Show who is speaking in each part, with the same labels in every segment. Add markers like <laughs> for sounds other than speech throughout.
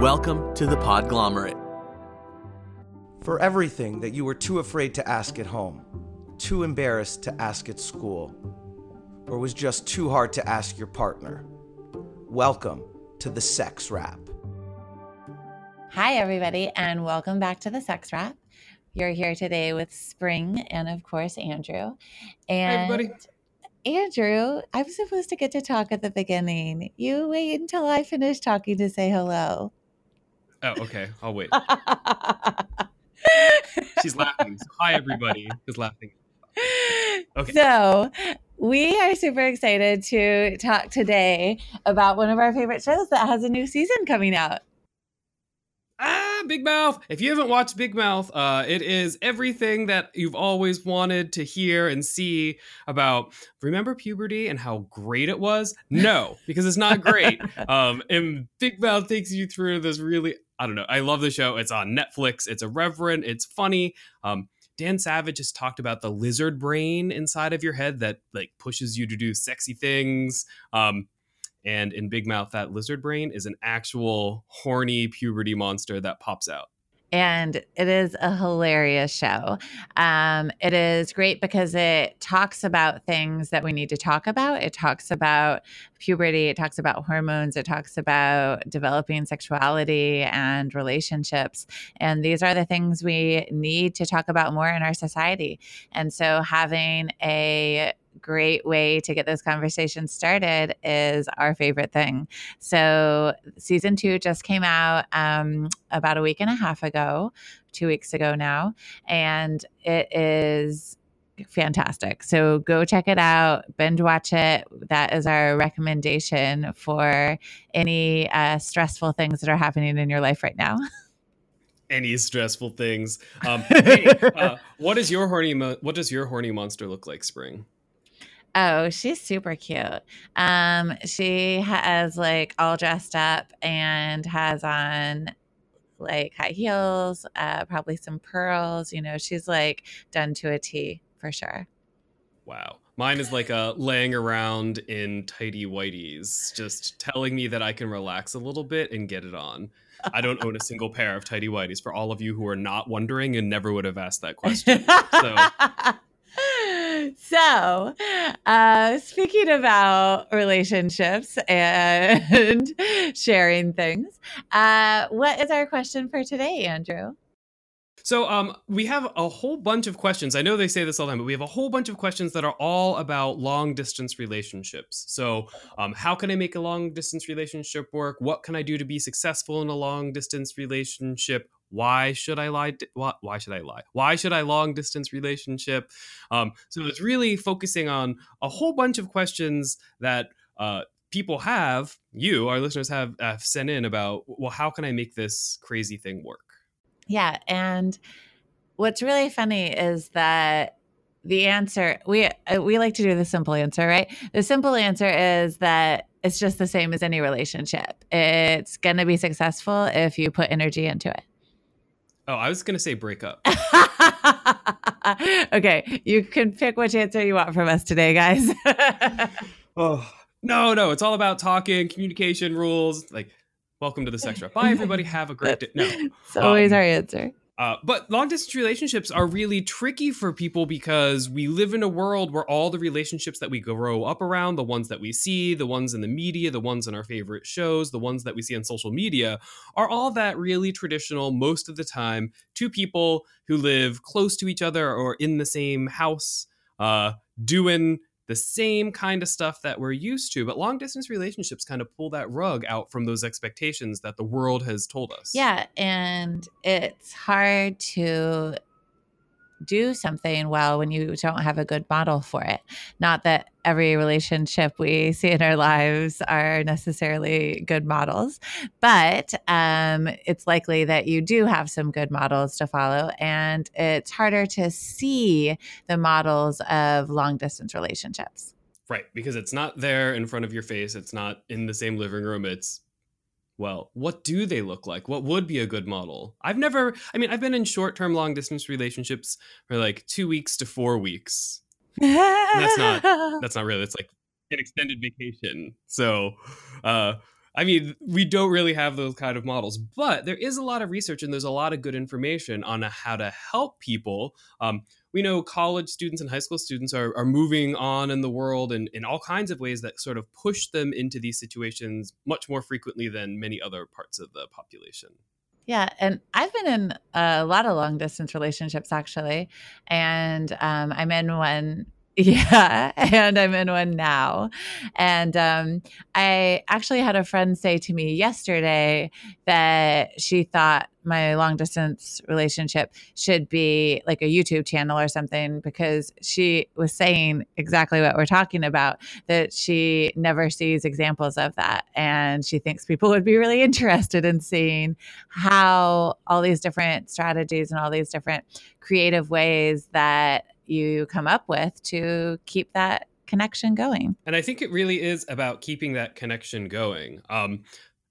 Speaker 1: Welcome to the Podglomerate.
Speaker 2: For everything that you were too afraid to ask at home, too embarrassed to ask at school, or was just too hard to ask your partner, welcome to the Sex Wrap.
Speaker 3: Hi, everybody, and welcome back to the Sex Wrap. You're here today with Spring and, of course, Andrew. And
Speaker 4: Hi, everybody.
Speaker 3: Andrew, I'm supposed to get to talk at the beginning. You wait until I finish talking to say hello.
Speaker 4: Oh, okay. I'll wait. <laughs> She's laughing. So, hi, everybody. She's laughing. Okay.
Speaker 3: So, we are super excited to talk today about one of our favorite shows that has a new season coming out.
Speaker 4: Ah, Big Mouth. If you haven't watched Big Mouth, uh, it is everything that you've always wanted to hear and see about. Remember puberty and how great it was? No, because it's not great. <laughs> um, and Big Mouth takes you through this really. I don't know. I love the show. It's on Netflix. It's irreverent. It's funny. Um, Dan Savage has talked about the lizard brain inside of your head that like pushes you to do sexy things. Um, and in Big Mouth, that lizard brain is an actual horny puberty monster that pops out.
Speaker 3: And it is a hilarious show. Um, it is great because it talks about things that we need to talk about. It talks about puberty, it talks about hormones, it talks about developing sexuality and relationships. And these are the things we need to talk about more in our society. And so having a great way to get this conversation started is our favorite thing. So, season two just came out um, about a week and a half ago, two weeks ago now, and it is fantastic. So, go check it out, binge watch it. That is our recommendation for any uh, stressful things that are happening in your life right now. <laughs>
Speaker 4: Any stressful things. Um, <laughs> hey, uh, what is your horny? Mo- what does your horny monster look like, Spring?
Speaker 3: Oh, she's super cute. Um, she has like all dressed up and has on like high heels, uh, probably some pearls. You know, she's like done to a T for sure.
Speaker 4: Wow. Mine is like a laying around in tidy whities, just telling me that I can relax a little bit and get it on. I don't own a single pair of tidy whities for all of you who are not wondering and never would have asked that question. So <laughs>
Speaker 3: so, uh, speaking about relationships and <laughs> sharing things, uh, what is our question for today, Andrew?
Speaker 4: So um, we have a whole bunch of questions. I know they say this all the time, but we have a whole bunch of questions that are all about long distance relationships. So um, how can I make a long distance relationship work? What can I do to be successful in a long distance relationship? Why should I lie? Why, why should I lie? Why should I long distance relationship? Um, so it's really focusing on a whole bunch of questions that uh, people have, you, our listeners have, have sent in about, well, how can I make this crazy thing work?
Speaker 3: Yeah, and what's really funny is that the answer we uh, we like to do the simple answer, right? The simple answer is that it's just the same as any relationship. It's going to be successful if you put energy into it.
Speaker 4: Oh, I was going to say break up. <laughs>
Speaker 3: okay, you can pick which answer you want from us today, guys. <laughs>
Speaker 4: oh, no, no, it's all about talking, communication rules. Like, welcome to the sex wrap. Bye, everybody. Have a great day. No, <laughs>
Speaker 3: it's always
Speaker 4: Um,
Speaker 3: our answer.
Speaker 4: Uh, but long distance relationships are really tricky for people because we live in a world where all the relationships that we grow up around, the ones that we see, the ones in the media, the ones in our favorite shows, the ones that we see on social media, are all that really traditional most of the time. Two people who live close to each other or in the same house, uh, doing the same kind of stuff that we're used to. But long distance relationships kind of pull that rug out from those expectations that the world has told us.
Speaker 3: Yeah, and it's hard to do something well when you don't have a good model for it. Not that every relationship we see in our lives are necessarily good models, but um, it's likely that you do have some good models to follow. And it's harder to see the models of long distance relationships.
Speaker 4: Right, because it's not there in front of your face. It's not in the same living room. It's, well, what do they look like? What would be a good model? I've never, I mean, I've been in short term long distance relationships for like two weeks to four weeks. that's not- <laughs> That's not really, it's like an extended vacation. So, uh, I mean, we don't really have those kind of models, but there is a lot of research and there's a lot of good information on how to help people. Um, we know college students and high school students are, are moving on in the world and in all kinds of ways that sort of push them into these situations much more frequently than many other parts of the population.
Speaker 3: Yeah, and I've been in a lot of long distance relationships actually, and um, I'm in one <laughs> yeah, and I'm in one now. And um, I actually had a friend say to me yesterday that she thought my long distance relationship should be like a YouTube channel or something because she was saying exactly what we're talking about that she never sees examples of that. And she thinks people would be really interested in seeing how all these different strategies and all these different creative ways that you come up with to keep that connection going.
Speaker 4: And I think it really is about keeping that connection going. Um,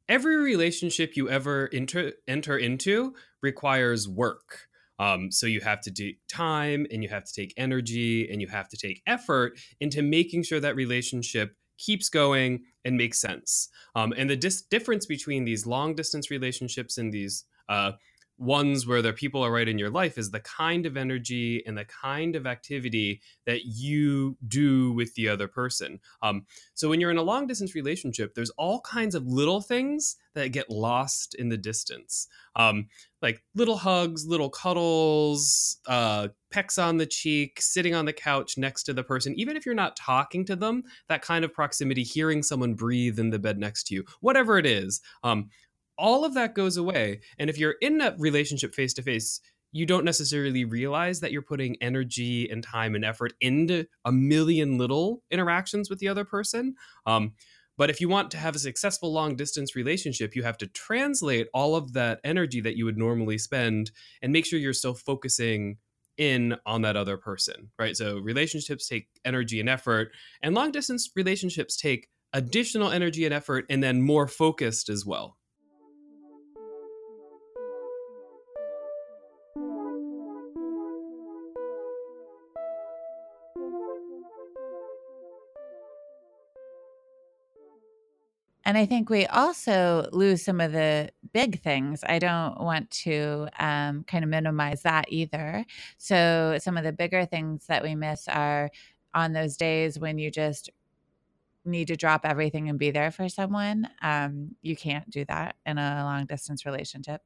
Speaker 4: every relationship you ever enter, enter into requires work. Um, so you have to take time and you have to take energy and you have to take effort into making sure that relationship keeps going and makes sense. Um, and the dis- difference between these long distance relationships and these uh, ones where the people are right in your life is the kind of energy and the kind of activity that you do with the other person. Um, so when you're in a long distance relationship, there's all kinds of little things that get lost in the distance, um, like little hugs, little cuddles, uh, pecks on the cheek, sitting on the couch next to the person, even if you're not talking to them. That kind of proximity, hearing someone breathe in the bed next to you, whatever it is. Um, all of that goes away. And if you're in a relationship face to face, you don't necessarily realize that you're putting energy and time and effort into a million little interactions with the other person. Um, but if you want to have a successful long distance relationship, you have to translate all of that energy that you would normally spend and make sure you're still focusing in on that other person, right? So relationships take energy and effort, and long distance relationships take additional energy and effort and then more focused as well.
Speaker 3: And I think we also lose some of the big things. I don't want to um, kind of minimize that either. So, some of the bigger things that we miss are on those days when you just need to drop everything and be there for someone. Um, you can't do that in a long distance relationship.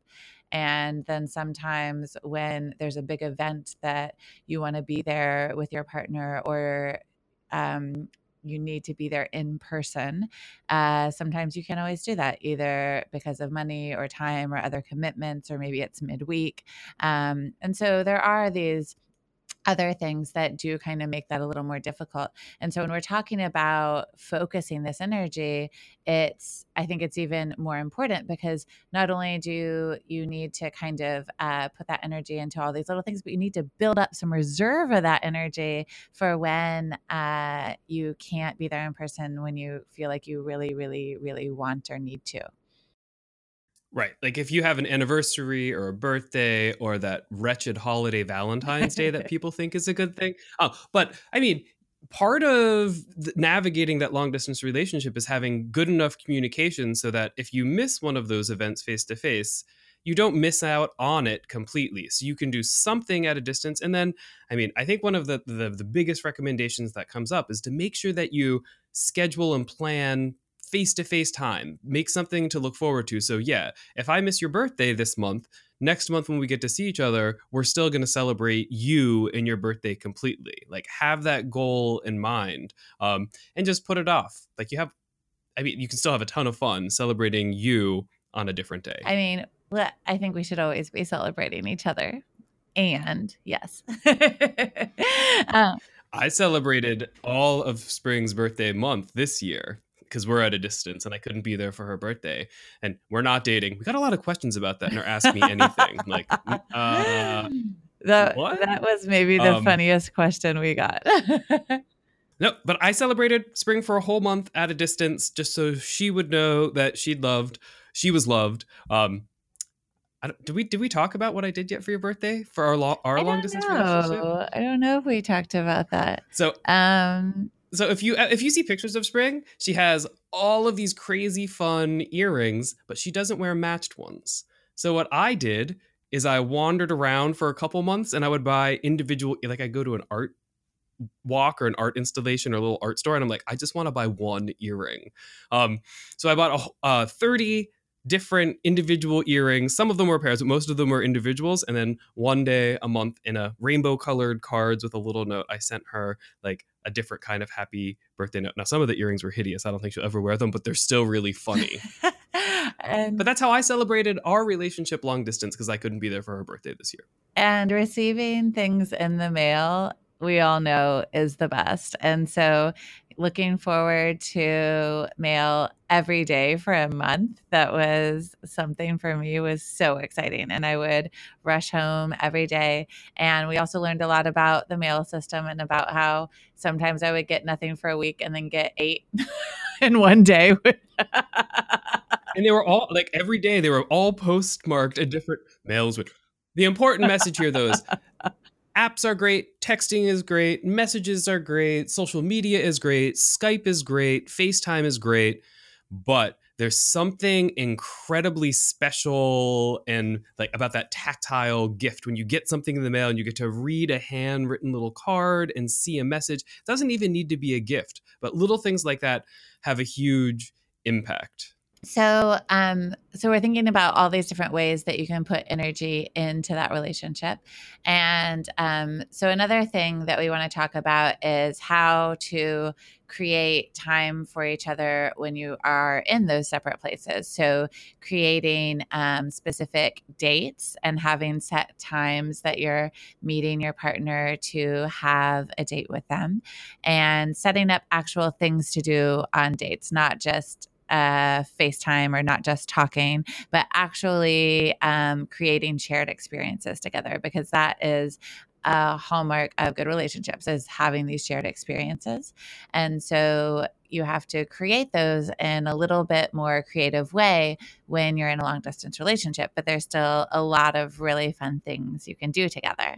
Speaker 3: And then sometimes when there's a big event that you want to be there with your partner or um, you need to be there in person. Uh, sometimes you can't always do that either because of money or time or other commitments, or maybe it's midweek. Um, and so there are these other things that do kind of make that a little more difficult. And so when we're talking about focusing this energy, it's I think it's even more important because not only do you need to kind of uh, put that energy into all these little things, but you need to build up some reserve of that energy for when uh, you can't be there in person when you feel like you really, really, really want or need to.
Speaker 4: Right. Like if you have an anniversary or a birthday or that wretched holiday Valentine's Day that <laughs> people think is a good thing. Oh, but I mean, part of navigating that long distance relationship is having good enough communication so that if you miss one of those events face to face, you don't miss out on it completely. So you can do something at a distance. And then, I mean, I think one of the, the, the biggest recommendations that comes up is to make sure that you schedule and plan face to face time. Make something to look forward to. So, yeah, if I miss your birthday this month, next month when we get to see each other, we're still going to celebrate you and your birthday completely. Like, have that goal in mind um, and just put it off. Like, you have, I mean, you can still have a ton of fun celebrating you on a different day.
Speaker 3: I mean, I think we should always be celebrating each other. And yes. <laughs>
Speaker 4: um, I celebrated all of Spring's birthday month this year because we're at a distance and I couldn't be there for her birthday. And we're not dating. We got a lot of questions about that and are asking me anything. like, uh, <laughs>
Speaker 3: that, what? that was maybe the um, funniest question we got. <laughs>
Speaker 4: no, but I celebrated spring for a whole month at a distance just so she would know that she'd loved, she was loved. Um, did we did we talk about what I did yet for your birthday for our long our long distance
Speaker 3: know. relationship? I don't know if we talked about that.
Speaker 4: So um so if you if you see pictures of Spring, she has all of these crazy fun earrings, but she doesn't wear matched ones. So what I did is I wandered around for a couple months and I would buy individual like I go to an art walk or an art installation or a little art store and I'm like I just want to buy one earring. Um so I bought a uh, 30 different individual earrings. Some of them were pairs, but most of them were individuals. And then one day a month in a rainbow colored cards with a little note, I sent her like a different kind of happy birthday note. Now, some of the earrings were hideous. I don't think she'll ever wear them, but they're still really funny. <laughs> and, but that's how I celebrated our relationship long distance because I couldn't be there for her birthday this year.
Speaker 3: And receiving things in the mail we all know is the best. And so looking forward to mail every day for a month. That was something for me was so exciting and i would rush home every day. And we also learned a lot about the mail system and about how sometimes i would get nothing for a week and then get eight <laughs> in one day <laughs>
Speaker 4: and they were all like every day they were all postmarked in different mails which the important message here though is apps are great, texting is great, messages are great, social media is great, Skype is great, FaceTime is great, but there's something incredibly special and like about that tactile gift when you get something in the mail and you get to read a handwritten little card and see a message. It doesn't even need to be a gift, but little things like that have a huge impact.
Speaker 3: So, um, so we're thinking about all these different ways that you can put energy into that relationship, and um, so another thing that we want to talk about is how to create time for each other when you are in those separate places. So, creating um, specific dates and having set times that you're meeting your partner to have a date with them, and setting up actual things to do on dates, not just uh, FaceTime or not just talking, but actually um, creating shared experiences together because that is a hallmark of good relationships is having these shared experiences. And so you have to create those in a little bit more creative way when you're in a long distance relationship, but there's still a lot of really fun things you can do together.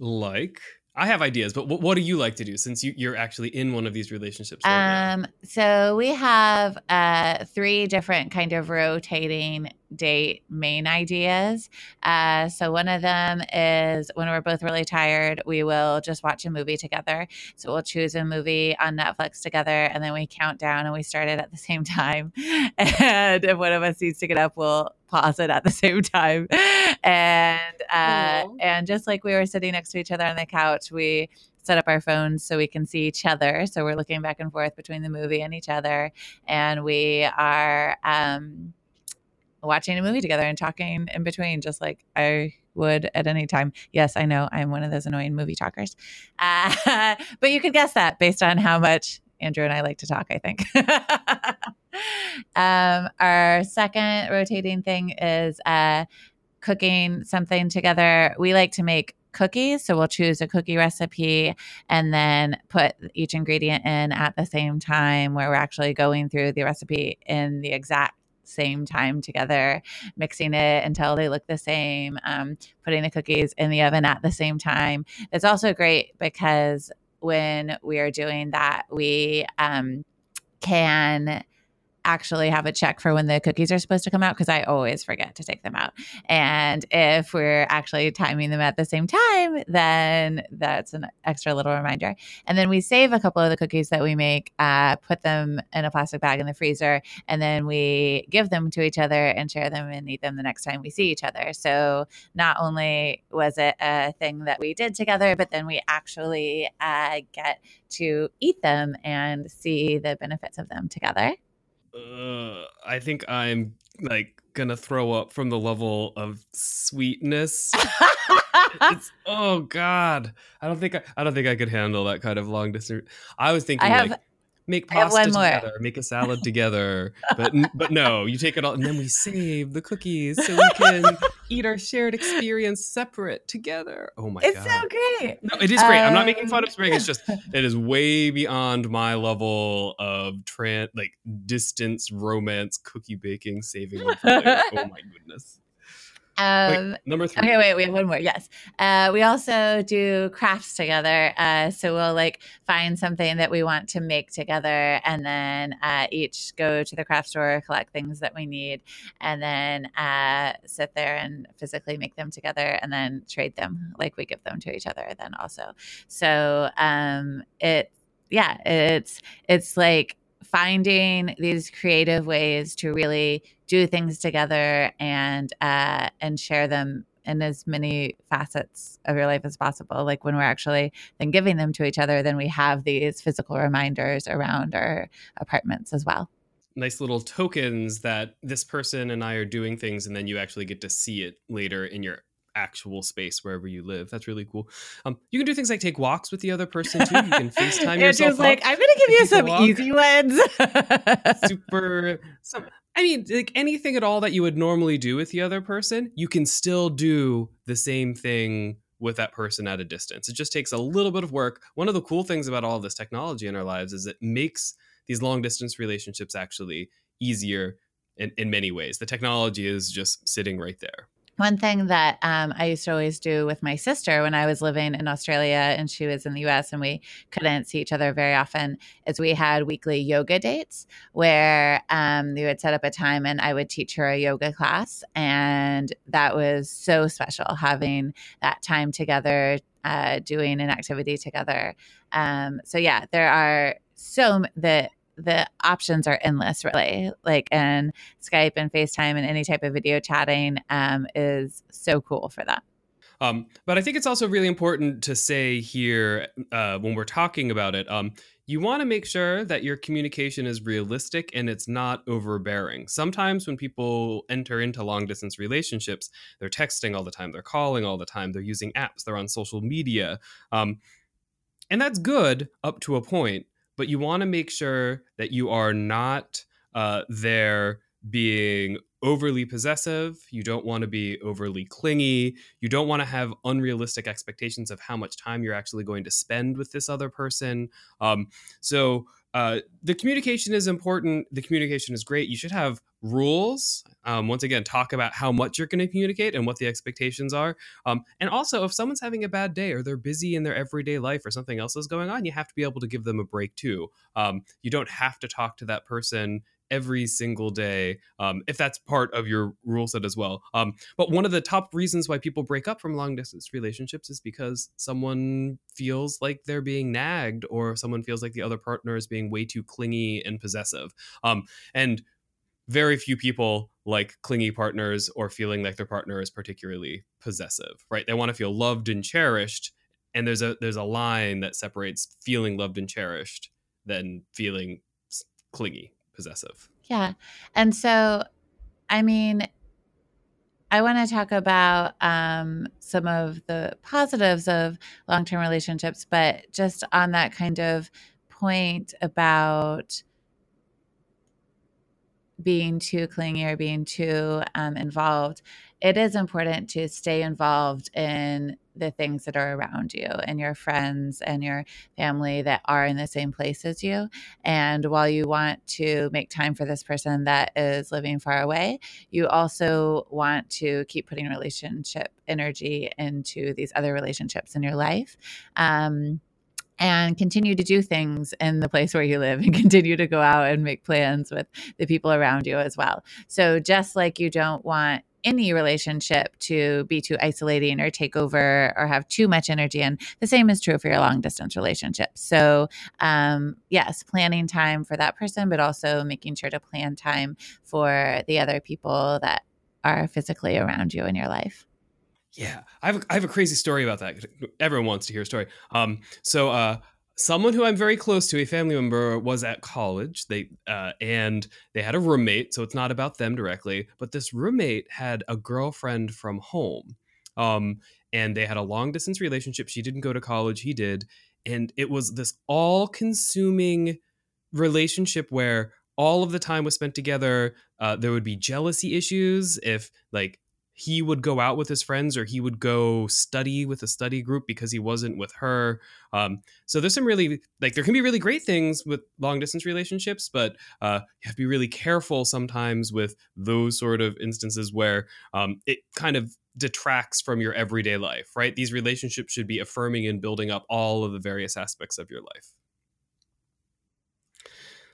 Speaker 4: Like I have ideas, but what, what do you like to do since you, are actually in one of these relationships? Right um,
Speaker 3: so we have uh, three different kind of rotating date main ideas. Uh, so one of them is when we're both really tired, we will just watch a movie together. So we'll choose a movie on Netflix together, and then we count down and we start it at the same time. <laughs> And if one of us needs to get up, we'll pause it at the same time. And uh, and just like we were sitting next to each other on the couch, we set up our phones so we can see each other. So we're looking back and forth between the movie and each other, and we are. Um, watching a movie together and talking in between, just like I would at any time. Yes, I know I'm one of those annoying movie talkers. Uh, <laughs> but you could guess that based on how much Andrew and I like to talk, I think. <laughs> um, our second rotating thing is uh, cooking something together. We like to make cookies. So we'll choose a cookie recipe and then put each ingredient in at the same time where we're actually going through the recipe in the exact same time together, mixing it until they look the same, um, putting the cookies in the oven at the same time. It's also great because when we are doing that, we um, can actually have a check for when the cookies are supposed to come out because I always forget to take them out. And if we're actually timing them at the same time, then that's an extra little reminder. And then we save a couple of the cookies that we make, uh, put them in a plastic bag in the freezer, and then we give them to each other and share them and eat them the next time we see each other. So not only was it a thing that we did together, but then we actually uh, get to eat them and see the benefits of them together
Speaker 4: uh, I think I'm like gonna throw up from the level of sweetness. it's, <laughs> oh God, I don't think I, I don't think I could handle that kind of long distance. I was thinking I have, like make pasta together, make a salad together. But but no, you take it all, and then we save the cookies so we can <laughs> eat our shared experience separate together. Oh my
Speaker 3: it's
Speaker 4: god,
Speaker 3: it's so great.
Speaker 4: No, it is great. Um, I'm not making fun of spring. It's just it is way beyond my level of tran like distance romance cookie baking saving. oh my goodness.
Speaker 3: Um,
Speaker 4: Wait, number three.
Speaker 3: Okay, wait, we have one more. Yes. Uh, we also do crafts together. Uh, so we'll like find something that we want to make together and then uh, each go to the craft store, collect things that we need, and then uh, sit there and physically make them together and then trade them like we give them to each other then also. So um, it, yeah, it's, it's like, finding these creative ways to really do things together and uh, and share them in as many facets of your life as possible. Like when we're actually then giving them to each other, then we have these physical reminders around our apartments as well.
Speaker 4: Nice little tokens that this person and I are doing things, and then you actually get to see it later in your actual space wherever you live. That's really cool. Um, you can do things like take walks with the other person too. You can FaceTime <laughs> yourself.
Speaker 3: like,
Speaker 4: up
Speaker 3: I'm gonna give you some easy ones. <laughs>
Speaker 4: super some I mean, like anything at all that you would normally do with the other person, you can still do the same thing with that person at a distance. It just takes a little bit of work. One of the cool things about all this technology in our lives is it makes these long distance relationships actually easier in, in many ways. The technology is just sitting right there.
Speaker 3: One thing that um, I used to always do with my sister when I was living in Australia and she was in the US and we couldn't see each other very often is we had weekly yoga dates where um, we would set up a time and I would teach her a yoga class. And that was so special having that time together, uh, doing an activity together. Um, so, yeah, there are so that the options are endless really like and skype and facetime and any type of video chatting um, is so cool for that
Speaker 4: um, but i think it's also really important to say here uh, when we're talking about it um, you want to make sure that your communication is realistic and it's not overbearing. Sometimes when people enter into long distance relationships, they're texting all the time, they're calling all the time, they're using apps, they're on social media. Um, and that's good up to a point but you want to make sure that you are not uh, there being overly possessive. You don't want to be overly clingy. You don't want to have unrealistic expectations of how much time you're actually going to spend with this other person. Um, so uh, the communication is important. The communication is great. You should have rules. Um, once again, talk about how much you're going to communicate and what the expectations are. Um, and also, if someone's having a bad day or they're busy in their everyday life or something else is going on, you have to be able to give them a break too. Um, you don't have to talk to that person every single day um, if that's part of your rule set as well um, but one of the top reasons why people break up from long distance relationships is because someone feels like they're being nagged or someone feels like the other partner is being way too clingy and possessive um, and very few people like clingy partners or feeling like their partner is particularly possessive right they want to feel loved and cherished and there's a there's a line that separates feeling loved and cherished than feeling clingy possessive.
Speaker 3: Yeah. And so, I mean, I want to talk about um, some of the positives of long term relationships, but just on that kind of point about being too clingy or being too um, involved, it is important to stay involved in the things that are around you and your friends and your family that are in the same place as you. And while you want to make time for this person that is living far away, you also want to keep putting relationship energy into these other relationships in your life. Um, and continue to do things in the place where you live and <laughs> continue to go out and make plans with the people around you as well. So, just like you don't want any relationship to be too isolating or take over or have too much energy. And the same is true for your long distance relationship. So, um, yes, planning time for that person, but also making sure to plan time for the other people that are physically around you in your life.
Speaker 4: Yeah, I have a, I have a crazy story about that. Everyone wants to hear a story. Um, so uh, someone who I'm very close to, a family member, was at college. They uh, and they had a roommate, so it's not about them directly. But this roommate had a girlfriend from home, um, and they had a long distance relationship. She didn't go to college; he did, and it was this all consuming relationship where all of the time was spent together. Uh, there would be jealousy issues if like he would go out with his friends or he would go study with a study group because he wasn't with her. Um, so there's some really like there can be really great things with long distance relationships, but uh, you have to be really careful sometimes with those sort of instances where um, it kind of detracts from your everyday life, right? These relationships should be affirming and building up all of the various aspects of your life.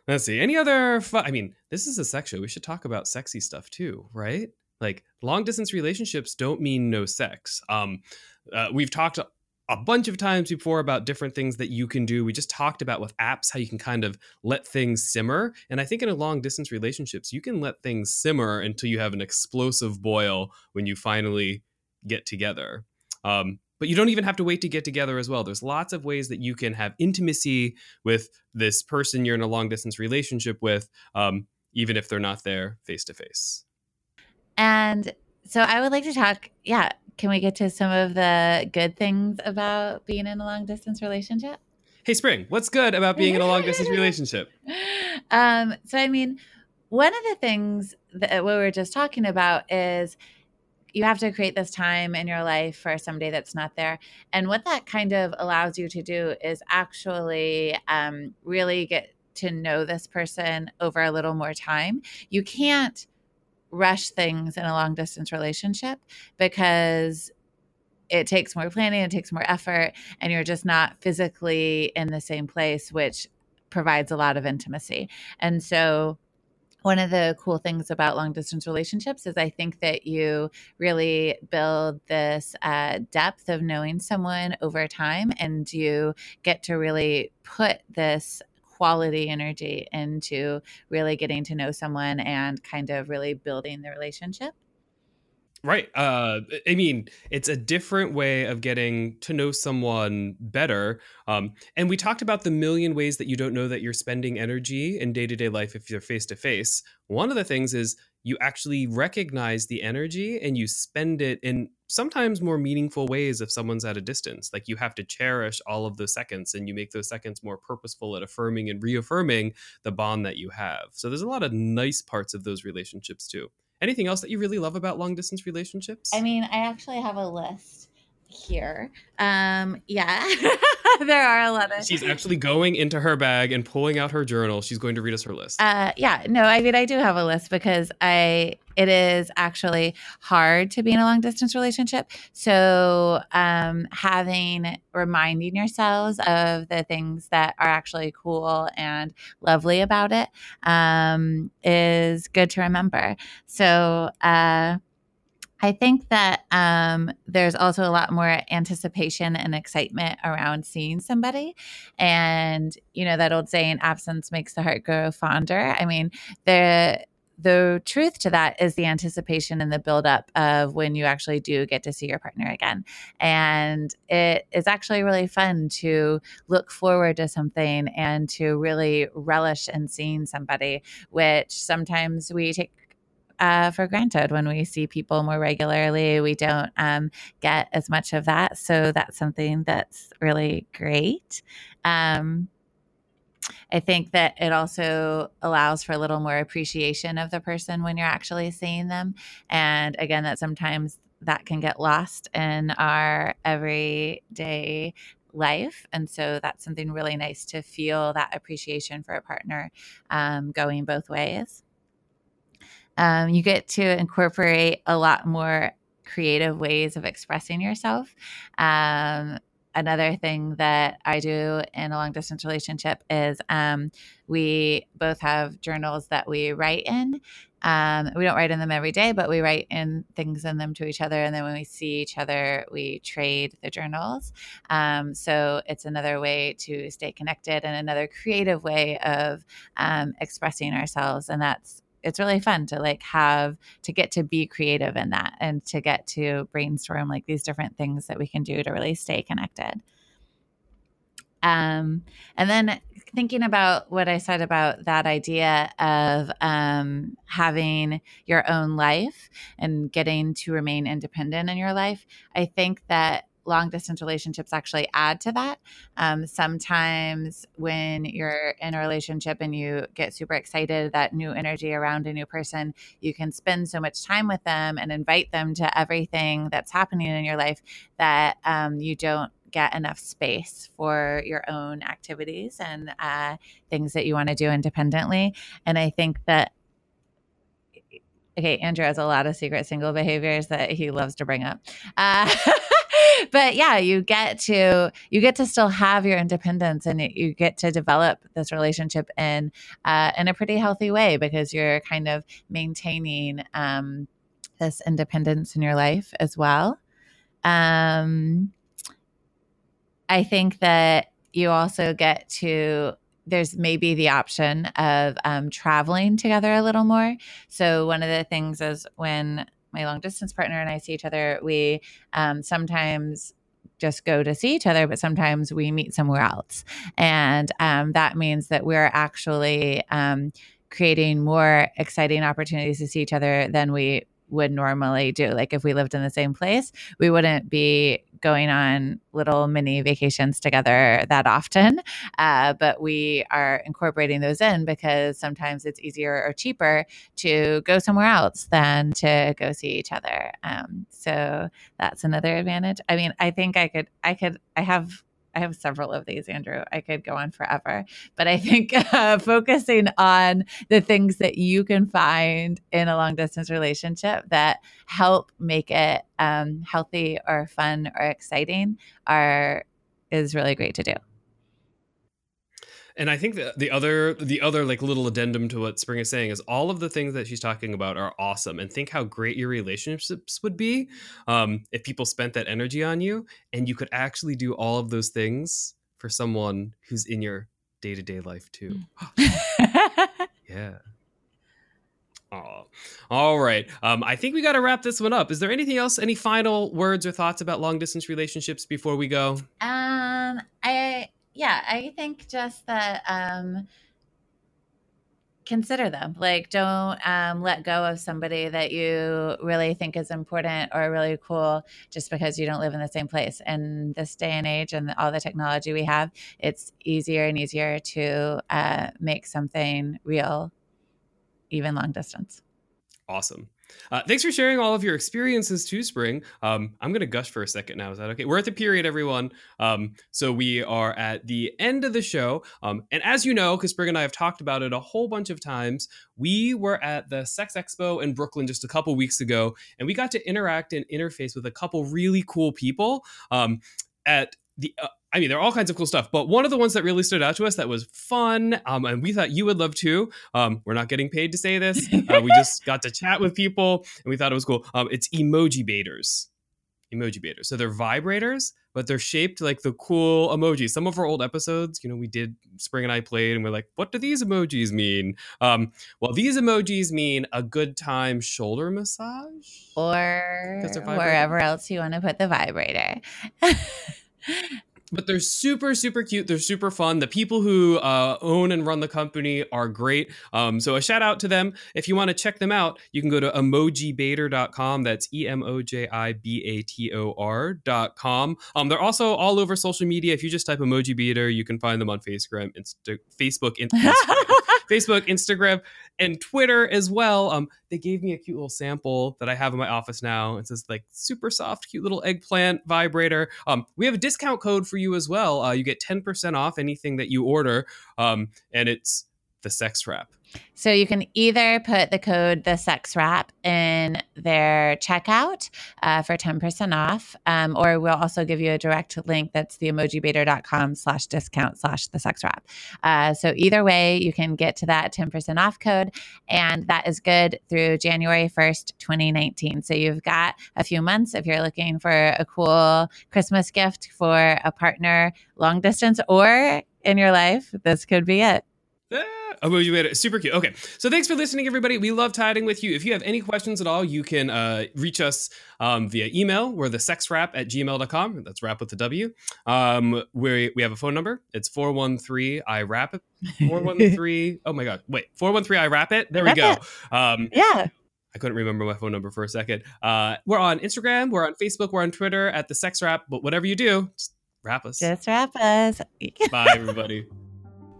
Speaker 4: Let's see. Any other? Fu- I mean, this is a sex show. We should talk about sexy stuff too, right? Like long distance relationships don't mean no sex. Um, uh, we've talked a bunch of times before about different things that you can do. We just talked about with apps how you can kind of let things simmer. And I think in a long distance relationships, you can let things simmer until you have an explosive boil when you finally get together. Um, but you don't even have to wait to get together as well. There's lots of ways that you can have intimacy with this person you're in a long distance relationship with, um, even if they're not there face to face.
Speaker 3: And so I would like to talk, yeah, can we get to some of the good things about being in a long distance relationship?
Speaker 4: Hey, Spring, what's good about being in a long distance relationship? <laughs>
Speaker 3: Um, so, I mean, one of the things that we were just talking about is you have to create this time in your life for somebody that's not there. And what that kind of allows you to do is actually um, really get to know this person over a little more time. You can't rush things in a long distance relationship because it takes more planning, it takes more effort, and you're just not physically in the same place, which provides a lot of intimacy. And so, one of the cool things about long distance relationships is I think that you really build this uh, depth of knowing someone over time, and you get to really put this quality energy into really getting to know someone and kind of really building the relationship.
Speaker 4: Right. Uh, I mean, it's a different way of getting to know someone better. Um, and we talked about the million ways that you don't know that you're spending energy in day to day life if you're face to face. One of the things is you actually recognize the energy and you spend it in sometimes more meaningful ways if someone's at a distance. Like you have to cherish all of those seconds and you make those seconds more purposeful at affirming and reaffirming the bond that you have. So there's a lot of nice parts of those relationships too. Anything else that you really love about long distance relationships?
Speaker 3: I mean, I actually have a list here. Um, yeah, <laughs> there are a lot of.
Speaker 4: She's actually going into her bag and pulling out her journal. She's going to read us her list.
Speaker 3: Uh, yeah, no, I mean, I do have a list because I it is actually hard to be in a long distance relationship. So, um, having reminding yourselves of the things that are actually cool and lovely about it um, is good to remember. So, uh, I think that um, there's also a lot more anticipation and excitement around seeing somebody. And, you know, that old saying, absence makes the heart grow fonder. I mean, the the truth to that is the anticipation and the buildup of when you actually do get to see your partner again. And it is actually really fun to look forward to something and to really relish in seeing somebody, which sometimes we take uh, for granted when we see people more regularly. We don't um, get as much of that. So that's something that's really great. Um, I think that it also allows for a little more appreciation of the person when you're actually seeing them. And again, that sometimes that can get lost in our everyday life. And so that's something really nice to feel that appreciation for a partner um, going both ways. Um, you get to incorporate a lot more creative ways of expressing yourself. Um, another thing that I do in a long distance relationship is um, we both have journals that we write in. Um, we don't write in them every day, but we write in things in them to each other. And then when we see each other, we trade the journals. Um, so it's another way to stay connected and another creative way of um, expressing ourselves. And that's it's really fun to like have to get to be creative in that and to get to brainstorm like these different things that we can do to really stay connected. Um, and then thinking about what I said about that idea of um, having your own life and getting to remain independent in your life, I think that long distance relationships actually add to that. Um, sometimes when you're in a relationship and you get super excited, that new energy around a new person, you can spend so much time with them and invite them to everything that's happening in your life that um, you don't get enough space for your own activities and uh, things that you want to do independently. And I think that okay, Andrew has a lot of secret single behaviors that he loves to bring up. Uh, <laughs> but yeah, you get to you get to still have your independence, and you get to develop this relationship in uh, in a pretty healthy way because you're kind of maintaining um, this independence in your life as well. Um, I think that you also get to there's maybe the option of um, traveling together a little more. So one of the things is when my long distance partner and I see each other, we um, sometimes just go to see each other, but sometimes we meet somewhere else. And um, that means that we're actually um, creating more exciting opportunities to see each other than we would normally do. Like if we lived in the same place, we wouldn't be going on little mini vacations together that often. Uh, but we are incorporating those in because sometimes it's easier or cheaper to go somewhere else than to go see each other. Um, so that's another advantage. I mean, I think I could, I could, I have I have several of these, Andrew. I could go on forever, but I think <laughs> uh, focusing on the things that you can find in a long distance relationship that help make it um, healthy or fun or exciting are is really great to do.
Speaker 4: And I think that the other the other like little addendum to what Spring is saying is all of the things that she's talking about are awesome. And think how great your relationships would be um, if people spent that energy on you, and you could actually do all of those things for someone who's in your day to day life too. <gasps> yeah. Oh, all right. Um, I think we got to wrap this one up. Is there anything else? Any final words or thoughts about long distance relationships before we go?
Speaker 3: Um, I yeah, I think just that um consider them. Like don't um let go of somebody that you really think is important or really cool just because you don't live in the same place. And this day and age and all the technology we have, it's easier and easier to uh, make something real even long distance.
Speaker 4: Awesome. Uh, thanks for sharing all of your experiences too, Spring. Um, I'm going to gush for a second now. Is that okay? We're at the period, everyone. Um, so we are at the end of the show. Um, and as you know, because Spring and I have talked about it a whole bunch of times, we were at the Sex Expo in Brooklyn just a couple weeks ago, and we got to interact and interface with a couple really cool people. Um, at the uh, I mean, there are all kinds of cool stuff, but one of the ones that really stood out to us that was fun, um, and we thought you would love too. Um, we're not getting paid to say this. Uh, we just <laughs> got to chat with people, and we thought it was cool. Um, it's Emojibators. Emoji baiters. So they're vibrators, but they're shaped like the cool emojis. Some of our old episodes, you know, we did Spring and I played, and we're like, what do these emojis mean? Um, well, these emojis mean a good time shoulder massage,
Speaker 3: or wherever else you want to put the vibrator. <laughs>
Speaker 4: but they're super super cute. They're super fun. The people who uh, own and run the company are great. Um, so a shout out to them. If you want to check them out you can go to emojibator.com that's e-m-o-j-i-b-a-t-o-r.com um, they're also all over social media. If you just type Emojibator you can find them on facebook Insta- facebook <laughs> Instagram, facebook instagram and twitter as well. Um, they gave me a cute little sample that i have in my office now. It says like super soft cute little eggplant vibrator. Um, we have a discount code for you as well. Uh, you get 10% off anything that you order, um, and it's the sex wrap.
Speaker 3: So you can either put the code the sex wrap in their checkout uh, for 10% off, um, or we'll also give you a direct link that's the emojibator.com slash discount slash the sex wrap. Uh, so either way, you can get to that 10% off code, and that is good through January 1st, 2019. So you've got a few months if you're looking for a cool Christmas gift for a partner long distance or in your life, this could be it.
Speaker 4: Ah, emoji made it super cute. Okay, so thanks for listening, everybody. We love chatting with you. If you have any questions at all, you can uh, reach us um, via email. We're the sexwrap at gmail.com. That's wrap with the W. Um, we, we have a phone number. It's 413 I wrap it. 413. oh my God. Wait, 413 I wrap it. There we go.
Speaker 3: Um, yeah.
Speaker 4: I couldn't remember my phone number for a second. Uh, we're on Instagram, we're on Facebook, we're on Twitter at the Sex Wrap. But whatever you do, just wrap us.
Speaker 3: Just wrap us.
Speaker 4: Bye, everybody. <laughs>